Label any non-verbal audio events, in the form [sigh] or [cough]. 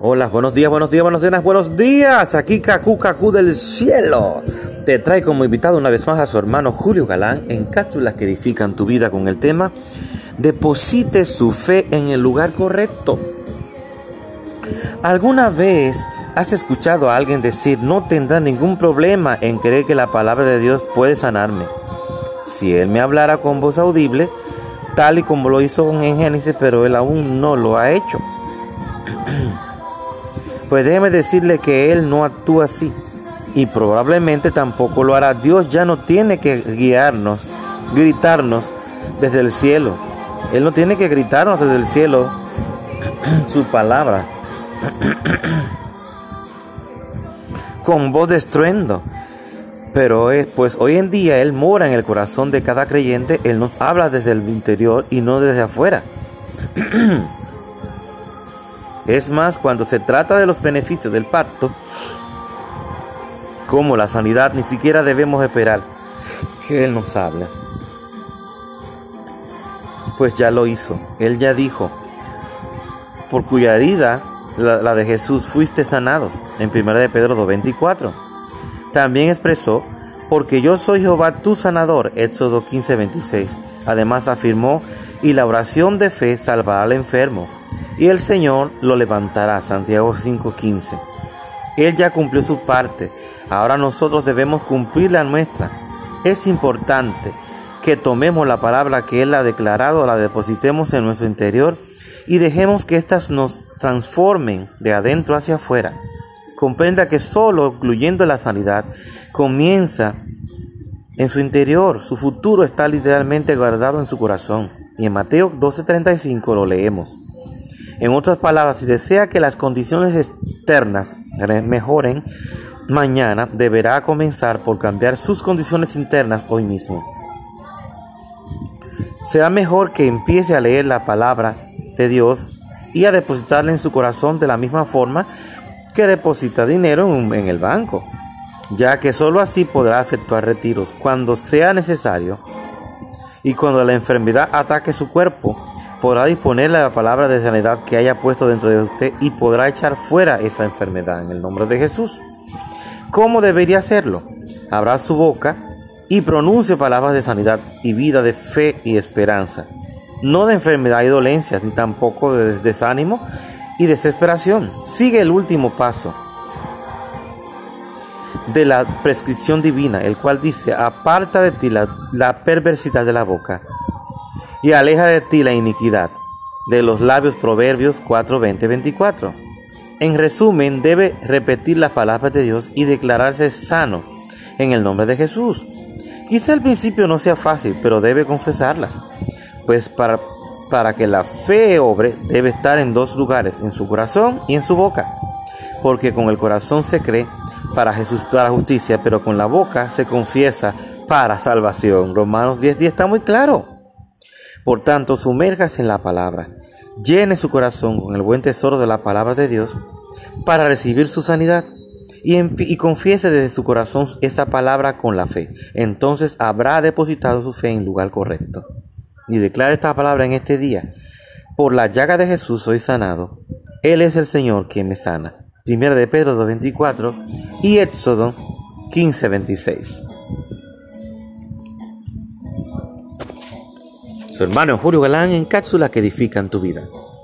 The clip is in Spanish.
Hola, buenos días, buenos días, buenos días, buenos días. Aquí Cacu Cacu del cielo. Te trae como invitado una vez más a su hermano Julio Galán en cápsulas que edifican tu vida con el tema Deposite su fe en el lugar correcto. ¿Alguna vez has escuchado a alguien decir no tendrá ningún problema en creer que la palabra de Dios puede sanarme? Si Él me hablara con voz audible, tal y como lo hizo en Génesis, pero Él aún no lo ha hecho. Pues déjeme decirle que Él no actúa así y probablemente tampoco lo hará. Dios ya no tiene que guiarnos, gritarnos desde el cielo. Él no tiene que gritarnos desde el cielo [clears throat] su palabra [clears throat] con voz de estruendo. Pero es, pues hoy en día Él mora en el corazón de cada creyente, Él nos habla desde el interior y no desde afuera. [clears throat] Es más, cuando se trata de los beneficios del pacto, como la sanidad, ni siquiera debemos esperar que Él nos hable. Pues ya lo hizo. Él ya dijo, por cuya herida, la, de Jesús, fuiste sanados, en 1 de Pedro 2.24. También expresó, porque yo soy Jehová tu sanador, Éxodo 15.26. Además afirmó, y la oración de fe salvará al enfermo y el Señor lo levantará. Santiago 5:15. Él ya cumplió su parte, ahora nosotros debemos cumplir la nuestra. Es importante que tomemos la palabra que Él ha declarado, la depositemos en nuestro interior y dejemos que éstas nos transformen de adentro hacia afuera. Comprenda que solo incluyendo la sanidad comienza en su interior, su futuro está literalmente guardado en su corazón. Y en Mateo 12:35 lo leemos. En otras palabras, si desea que las condiciones externas mejoren mañana, deberá comenzar por cambiar sus condiciones internas hoy mismo. Será mejor que empiece a leer la palabra de Dios y a depositarla en su corazón de la misma forma que deposita dinero en, el banco, ya que sólo así podrá efectuar retiros cuando sea necesario y cuando la enfermedad ataque su cuerpo podrá disponer la palabra de sanidad que haya puesto dentro de usted y podrá echar fuera esa enfermedad en el nombre de Jesús. ¿Cómo debería hacerlo? Abra su boca y pronuncie palabras de sanidad y vida de fe y esperanza. No de enfermedad y dolencias, ni tampoco de desánimo y desesperación. Sigue el último paso de la prescripción divina, el cual dice, aparta de ti la, la perversidad de la boca y aleja de ti la iniquidad. De los labios Proverbios 4, 20, 24. En resumen, debe repetir las palabras de Dios y declararse sano en el nombre de Jesús. Quizá al principio no sea fácil, pero debe confesarlas. Pues para, para que la fe obre debe estar en dos lugares, en su corazón y en su boca. Porque con el corazón se cree para Jesús toda la justicia, pero con la boca se confiesa para salvación. Romanos 10, 10 está muy claro. Por tanto, sumérjase en la palabra, llene su corazón con el buen tesoro de la palabra de Dios para recibir su sanidad y, confiese desde su corazón esa palabra con la fe. Entonces habrá depositado su fe en lugar correcto. Y declara esta palabra en este día. Por la llaga de Jesús soy sanado. Él es el Señor quien me sana. Primera de Pedro 2.24 y Éxodo 15.26. Su hermano Julio Galán en cápsulas que edifican tu vida.